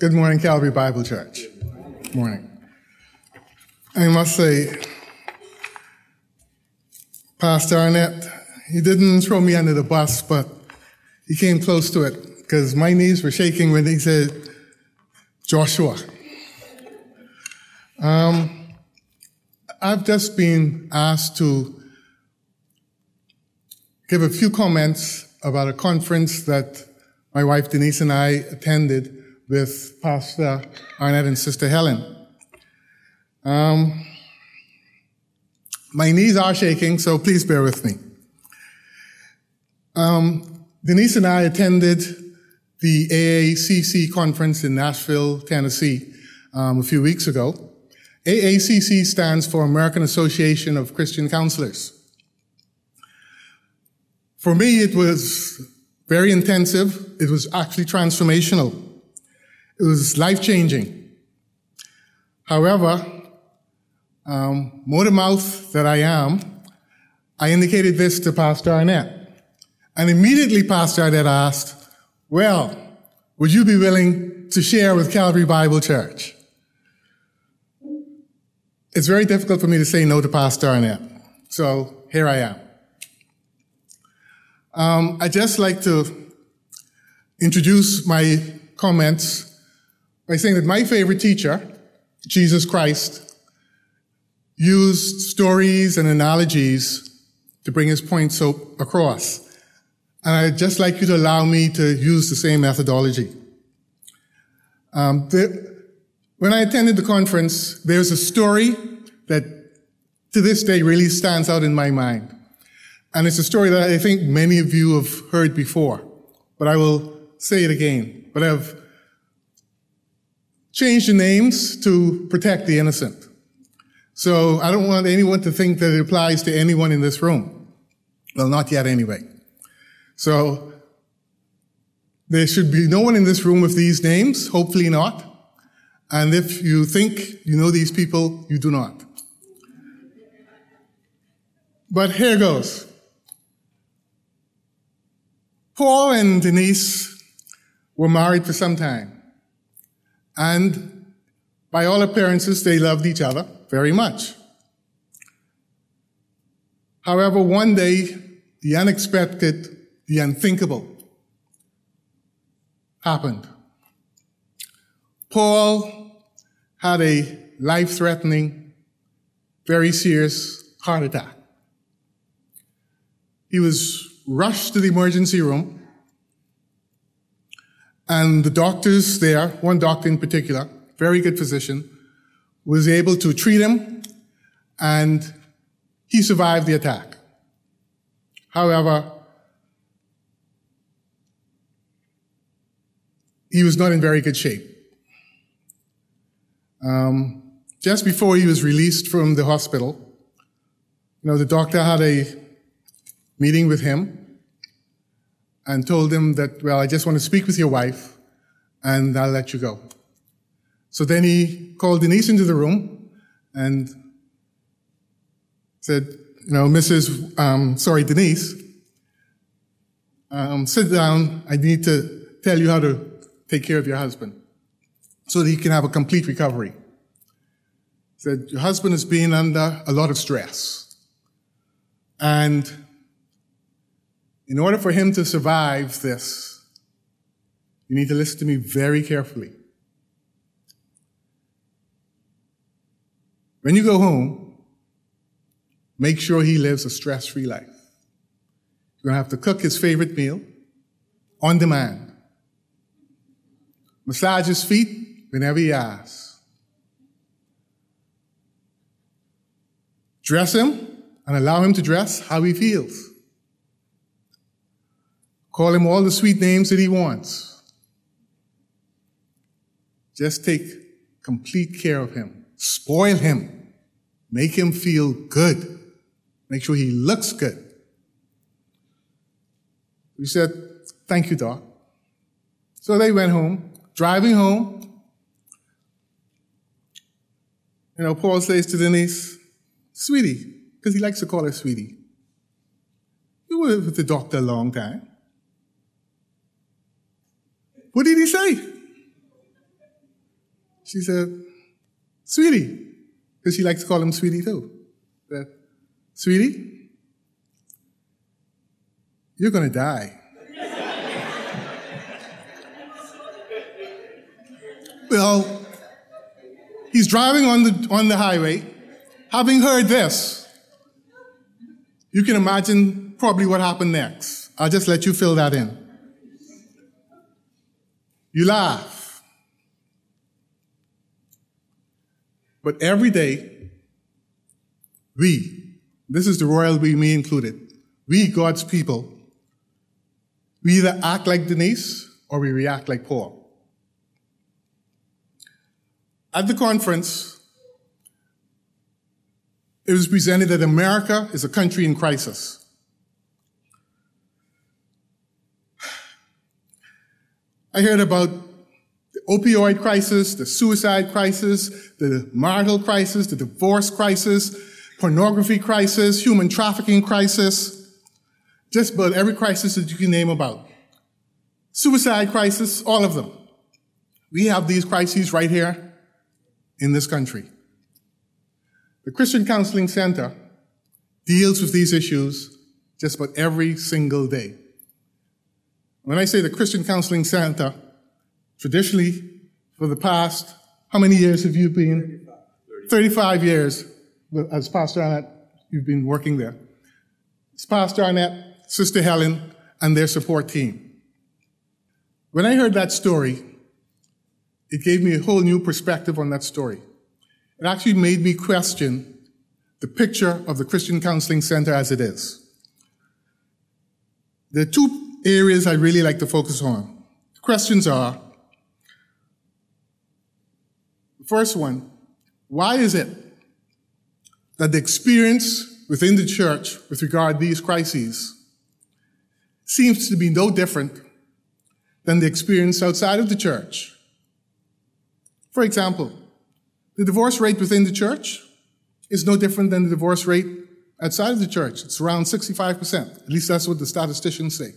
Good morning, Calvary Bible Church. Good morning. I must say, Pastor Arnett, he didn't throw me under the bus, but he came close to it because my knees were shaking when he said, Joshua. Um, I've just been asked to give a few comments about a conference that my wife Denise and I attended with Pastor Arnett and Sister Helen. Um, my knees are shaking, so please bear with me. Um, Denise and I attended the AACC conference in Nashville, Tennessee, um, a few weeks ago. AACC stands for American Association of Christian Counselors. For me, it was very intensive. It was actually transformational. It was life changing. However, um, motor mouth that I am, I indicated this to Pastor Arnett. And immediately Pastor Arnett asked, well, would you be willing to share with Calvary Bible Church? It's very difficult for me to say no to Pastor Arnett. So here I am. Um, I'd just like to introduce my comments by saying that my favorite teacher, Jesus Christ, used stories and analogies to bring his point so across. And I'd just like you to allow me to use the same methodology. Um, the, when I attended the conference, there's a story that to this day really stands out in my mind. And it's a story that I think many of you have heard before, but I will say it again. But I've changed the names to protect the innocent. So I don't want anyone to think that it applies to anyone in this room. Well, not yet anyway. So there should be no one in this room with these names, hopefully not. And if you think you know these people, you do not. But here goes. Paul and Denise were married for some time. And by all appearances, they loved each other very much. However, one day, the unexpected, the unthinkable happened. Paul had a life threatening, very serious heart attack. He was rushed to the emergency room and the doctors there, one doctor in particular, very good physician, was able to treat him and he survived the attack. However, he was not in very good shape. Um, just before he was released from the hospital, you know, the doctor had a meeting with him and told him that, well, I just want to speak with your wife and I'll let you go. So then he called Denise into the room and said, you know, Mrs., um, sorry, Denise, um, sit down. I need to tell you how to take care of your husband so that he can have a complete recovery. He said, your husband has been under a lot of stress. And in order for him to survive this, you need to listen to me very carefully. When you go home, make sure he lives a stress free life. You're going to have to cook his favorite meal on demand. Massage his feet whenever he asks. Dress him and allow him to dress how he feels. Call him all the sweet names that he wants. Just take complete care of him. Spoil him. Make him feel good. Make sure he looks good. We said, thank you, Doc. So they went home. Driving home, you know, Paul says to Denise, sweetie, because he likes to call her sweetie. You were with the doctor a long time. What did he say? She said, Sweetie, because she likes to call him Sweetie too. Said, Sweetie, you're going to die. well, he's driving on the, on the highway, having heard this. You can imagine probably what happened next. I'll just let you fill that in. You laugh. But every day, we, this is the royal we, me included, we, God's people, we either act like Denise or we react like Paul. At the conference, it was presented that America is a country in crisis. I heard about the opioid crisis, the suicide crisis, the marital crisis, the divorce crisis, pornography crisis, human trafficking crisis, just about every crisis that you can name about. Suicide crisis, all of them. We have these crises right here in this country. The Christian Counseling Center deals with these issues just about every single day. When I say the Christian Counseling Center, traditionally, for the past, how many years have you been? 35 years as Pastor Arnett, you've been working there. It's Pastor Arnett, Sister Helen, and their support team. When I heard that story, it gave me a whole new perspective on that story. It actually made me question the picture of the Christian Counseling Center as it is. There are two areas I really like to focus on. The questions are first one, why is it that the experience within the church with regard to these crises seems to be no different than the experience outside of the church? For example, the divorce rate within the church is no different than the divorce rate outside of the church. It's around 65%. At least that's what the statisticians say.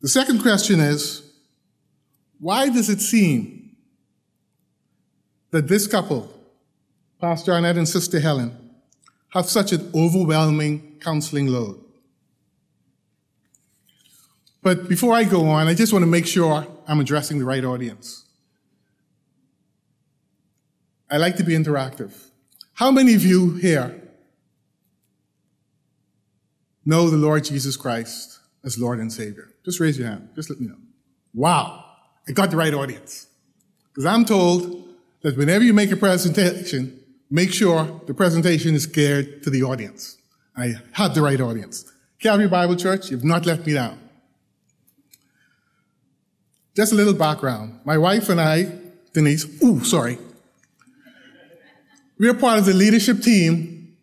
The second question is, why does it seem that this couple, Pastor Arnett and Sister Helen, have such an overwhelming counseling load? But before I go on, I just want to make sure I'm addressing the right audience. I like to be interactive. How many of you here know the Lord Jesus Christ as Lord and Savior? Just raise your hand. Just let me know. Wow. I got the right audience. Because I'm told that whenever you make a presentation, make sure the presentation is geared to the audience. I have the right audience. Calvary Bible Church, you've not left me down. Just a little background. My wife and I, Denise, ooh, sorry, we are part of the leadership team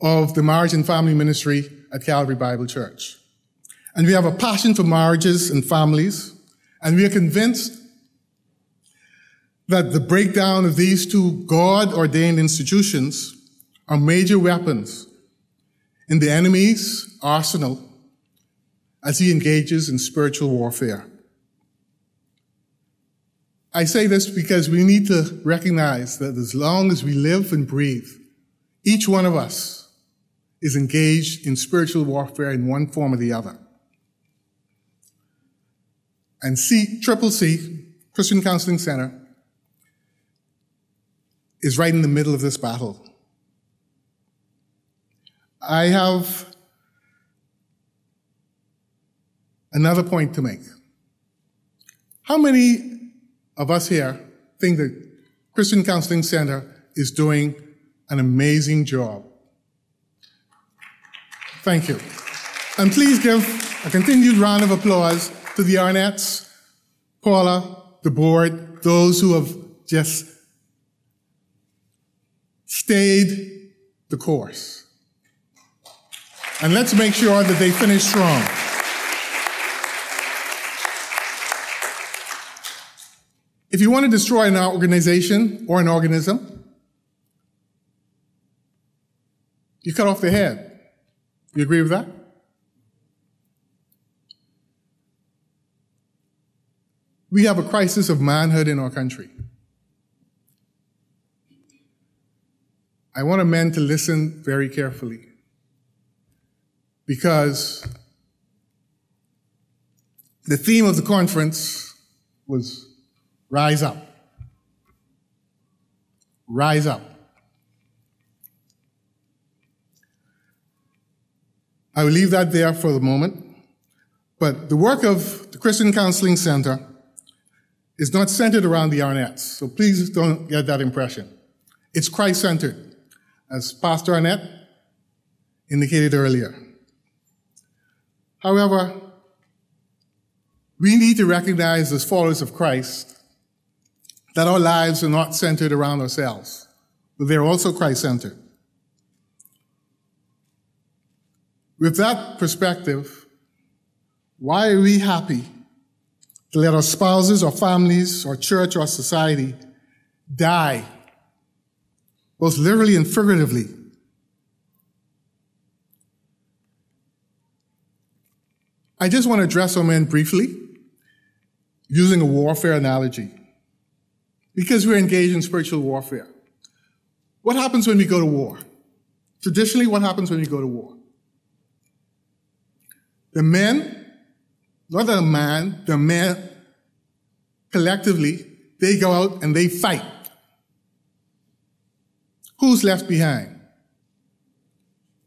of the Marriage and Family Ministry at Calvary Bible Church. And we have a passion for marriages and families, and we are convinced that the breakdown of these two God ordained institutions are major weapons in the enemy's arsenal as he engages in spiritual warfare. I say this because we need to recognize that as long as we live and breathe, each one of us is engaged in spiritual warfare in one form or the other. And C, Triple C, Christian Counseling Center, is right in the middle of this battle. I have another point to make. How many of us here think that Christian Counseling Center is doing an amazing job. Thank you. And please give a continued round of applause to the Arnetts, Paula, the board, those who have just stayed the course. And let's make sure that they finish strong. If you want to destroy an organization or an organism, you cut off the head. You agree with that? We have a crisis of manhood in our country. I want a men to listen very carefully because the theme of the conference was rise up. Rise up. I will leave that there for the moment. But the work of the Christian Counseling Center is not centered around the Arnett's, so please don't get that impression. It's Christ centered, as Pastor Arnett indicated earlier. However, we need to recognize as followers of Christ that our lives are not centered around ourselves, but they're also Christ centered. With that perspective, why are we happy to let our spouses, our families, our church, our society die, both literally and figuratively? I just want to address our men briefly using a warfare analogy because we're engaged in spiritual warfare. What happens when we go to war? Traditionally, what happens when we go to war? The men, not the man, the men collectively, they go out and they fight. Who's left behind?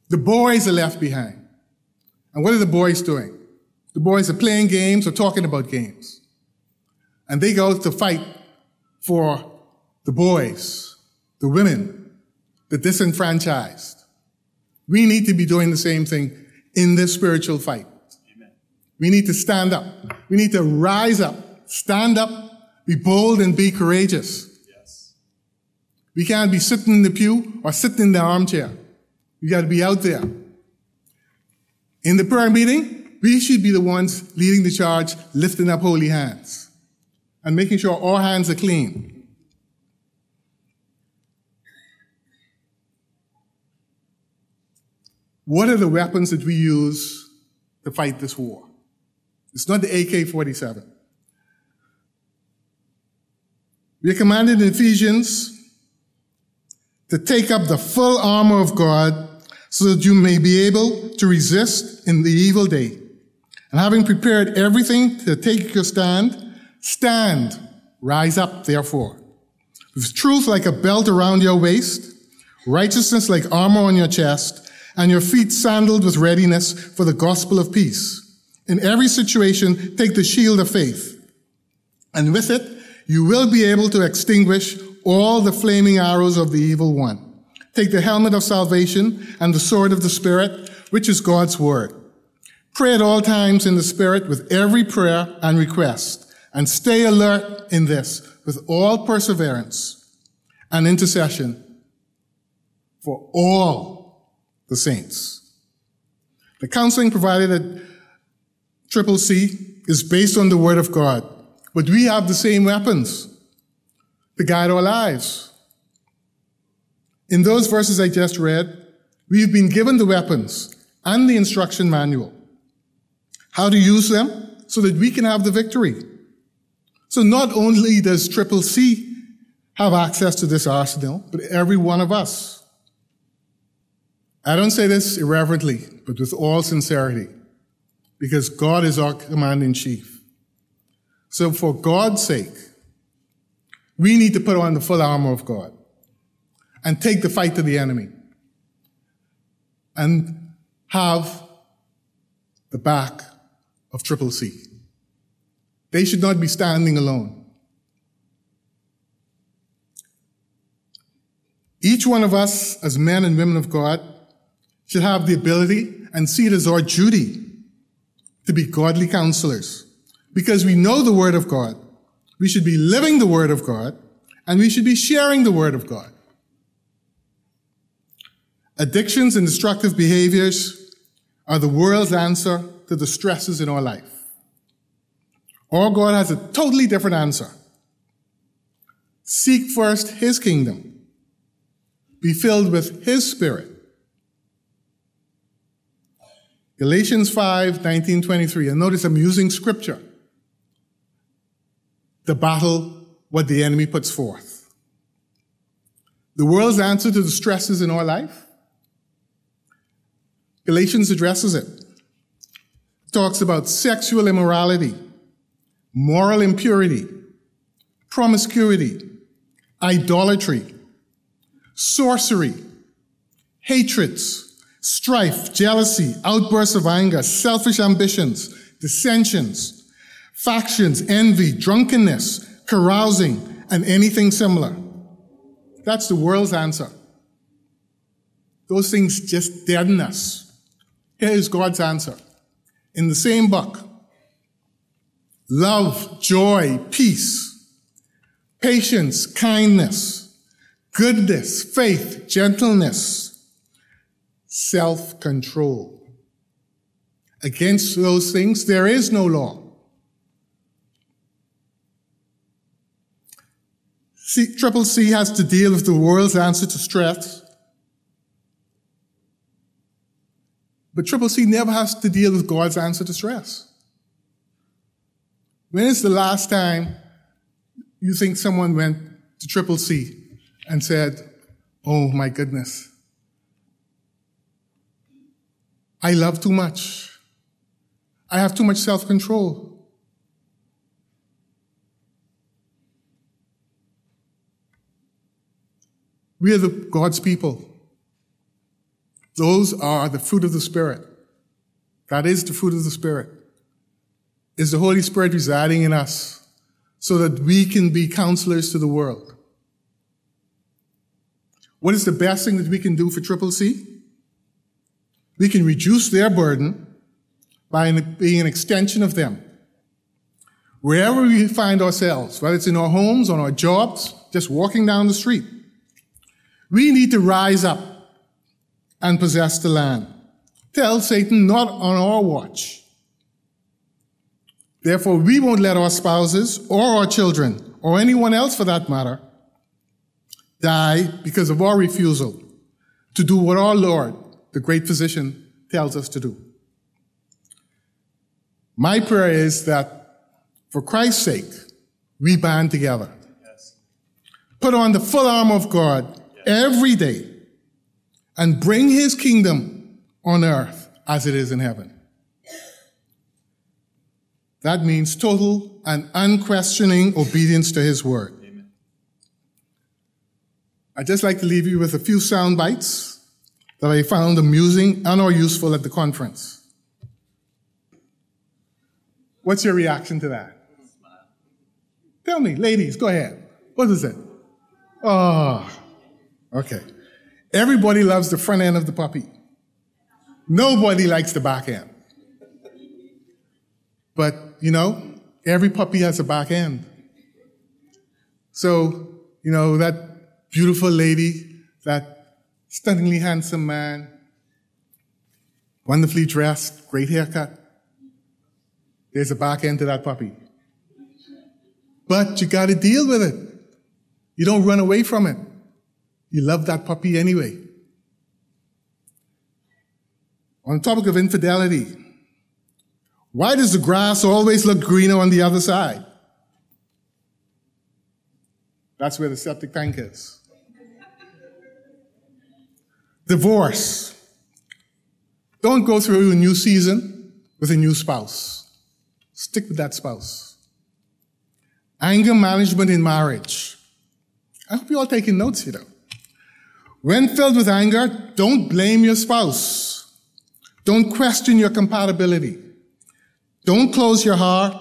The boys are left behind. And what are the boys doing? The boys are playing games or talking about games. And they go to fight for the boys, the women, the disenfranchised. We need to be doing the same thing in this spiritual fight. We need to stand up. We need to rise up, stand up, be bold and be courageous. Yes. We can't be sitting in the pew or sitting in the armchair. We got to be out there. In the prayer meeting, we should be the ones leading the charge, lifting up holy hands and making sure all hands are clean. What are the weapons that we use to fight this war? It's not the AK 47. We are commanded in Ephesians to take up the full armor of God so that you may be able to resist in the evil day. And having prepared everything to take your stand, stand, rise up, therefore, with truth like a belt around your waist, righteousness like armor on your chest, and your feet sandaled with readiness for the gospel of peace. In every situation, take the shield of faith. And with it, you will be able to extinguish all the flaming arrows of the evil one. Take the helmet of salvation and the sword of the Spirit, which is God's word. Pray at all times in the Spirit with every prayer and request, and stay alert in this with all perseverance and intercession for all the saints. The counseling provided at Triple C is based on the Word of God, but we have the same weapons to guide our lives. In those verses I just read, we've been given the weapons and the instruction manual, how to use them so that we can have the victory. So not only does Triple C have access to this arsenal, but every one of us. I don't say this irreverently, but with all sincerity because God is our commander in chief. So for God's sake, we need to put on the full armor of God and take the fight to the enemy and have the back of Triple C. They should not be standing alone. Each one of us, as men and women of God, should have the ability and see it as our duty to be godly counselors. Because we know the Word of God. We should be living the Word of God, and we should be sharing the Word of God. Addictions and destructive behaviors are the world's answer to the stresses in our life. Our God has a totally different answer. Seek first His kingdom. Be filled with His Spirit Galatians 5, 19, 23. And notice I'm using scripture. to battle what the enemy puts forth. The world's answer to the stresses in our life, Galatians addresses it. it talks about sexual immorality, moral impurity, promiscuity, idolatry, sorcery, hatreds, strife, jealousy, outbursts of anger, selfish ambitions, dissensions, factions, envy, drunkenness, carousing, and anything similar. That's the world's answer. Those things just deaden us. Here is God's answer. In the same book, love, joy, peace, patience, kindness, goodness, faith, gentleness, self control. Against those things, there is no law. Triple C has to deal with the world's answer to stress. But Triple C never has to deal with God's answer to stress. When is the last time you think someone went to Triple C and said, Oh my goodness, I love too much. I have too much self control. We are the God's people. Those are the fruit of the Spirit. That is the fruit of the Spirit. Is the Holy Spirit residing in us so that we can be counselors to the world? What is the best thing that we can do for Triple C? We can reduce their burden by being an extension of them. Wherever we find ourselves, whether it's in our homes, on our jobs, just walking down the street, we need to rise up and possess the land. Tell Satan not on our watch. Therefore, we won't let our spouses or our children, or anyone else for that matter, die because of our refusal to do what our Lord, the great physician, tells us to do. My prayer is that for Christ's sake, we band together. Yes. Put on the full armor of God yes. every day and bring his kingdom on earth as it is in heaven. That means total and unquestioning obedience to his word. Amen. I'd just like to leave you with a few sound bites that I found amusing and or useful at the conference. What's your reaction to that? Tell me, ladies, go ahead. What is it? Oh, okay. Everybody loves the front end of the puppy. Nobody likes the back end. But, you know, every puppy has a back end. So, you know, that beautiful lady, that stunningly handsome man, wonderfully dressed, great haircut, there's a back end to that puppy. But you got to deal with it. You don't run away from it. You love that puppy anyway. On the topic of infidelity, why does the grass always look greener on the other side? That's where the septic tank is. Divorce. Don't go through a new season with a new spouse. Stick with that spouse. Anger management in marriage. I hope you're all taking notes here. When filled with anger, don't blame your spouse. Don't question your compatibility. Don't close your heart.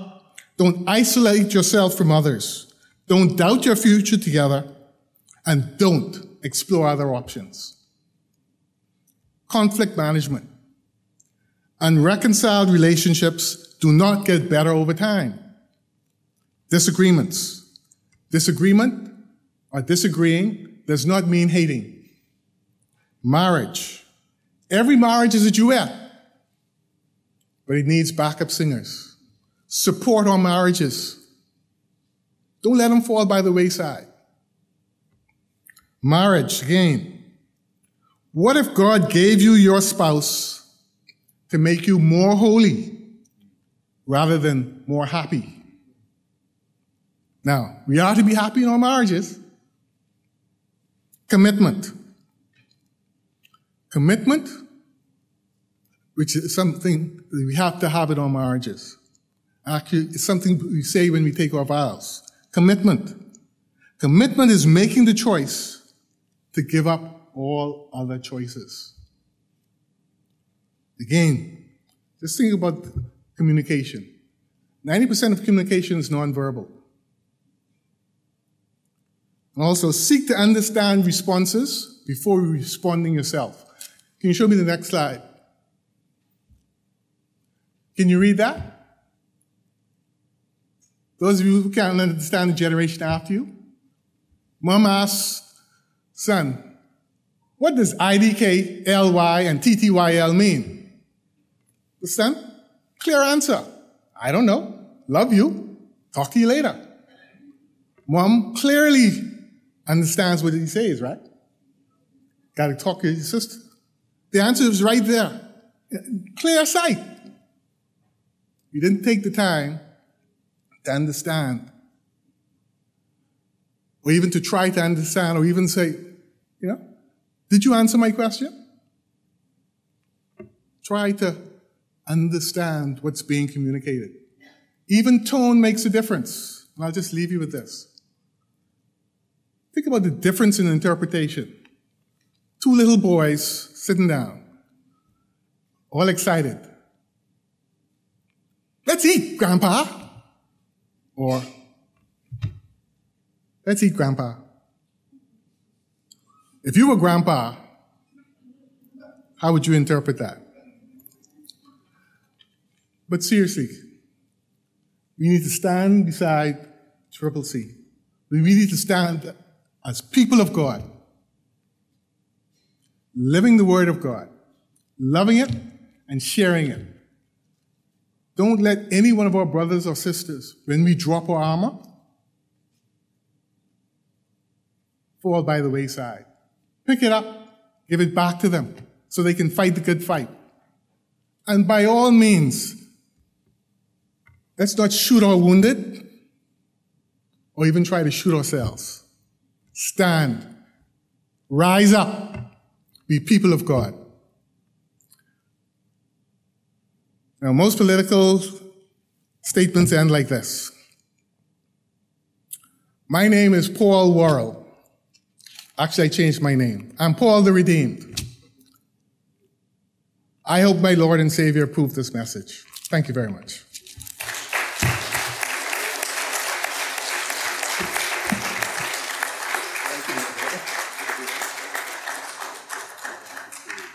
Don't isolate yourself from others. Don't doubt your future together. And don't explore other options. Conflict management. Unreconciled relationships do not get better over time. Disagreements. Disagreement or disagreeing does not mean hating. Marriage. Every marriage is a duet, but it needs backup singers. Support our marriages. Don't let them fall by the wayside. Marriage, again. What if God gave you your spouse to make you more holy rather than more happy. Now, we are to be happy in our marriages. Commitment. Commitment, which is something we have to have in our marriages. Actually, it's something we say when we take our vows. Commitment. Commitment is making the choice to give up all other choices. Again, just think about communication. 90% of communication is nonverbal. And also, seek to understand responses before responding yourself. Can you show me the next slide? Can you read that? Those of you who can't understand the generation after you. Mom asks, son, what does IDK, LY, and TTYL mean? Son, clear answer. I don't know. Love you. Talk to you later. Mom clearly understands what he says, right? Got to talk to your sister. The answer is right there. Clear sight. You didn't take the time to understand, or even to try to understand, or even say, you know, did you answer my question? Try to understand what's being communicated. Even tone makes a difference. And I'll just leave you with this. Think about the difference in interpretation. Two little boys sitting down, all excited. Let's eat, Grandpa. Or, let's eat, Grandpa. If you were Grandpa, how would you interpret that? But seriously, we need to stand beside Triple C. We need to stand as people of God, living the Word of God, loving it and sharing it. Don't let any one of our brothers or sisters, when we drop our armor, fall by the wayside. Pick it up, give it back to them so they can fight the good fight. And by all means, let's not shoot our wounded or even try to shoot ourselves. Stand. Rise up. Be people of God. Now, most political statements end like this. My name is Paul Worrell. Actually, I changed my name. I'm Paul the Redeemed. I hope my Lord and Savior approve this message. Thank you very much.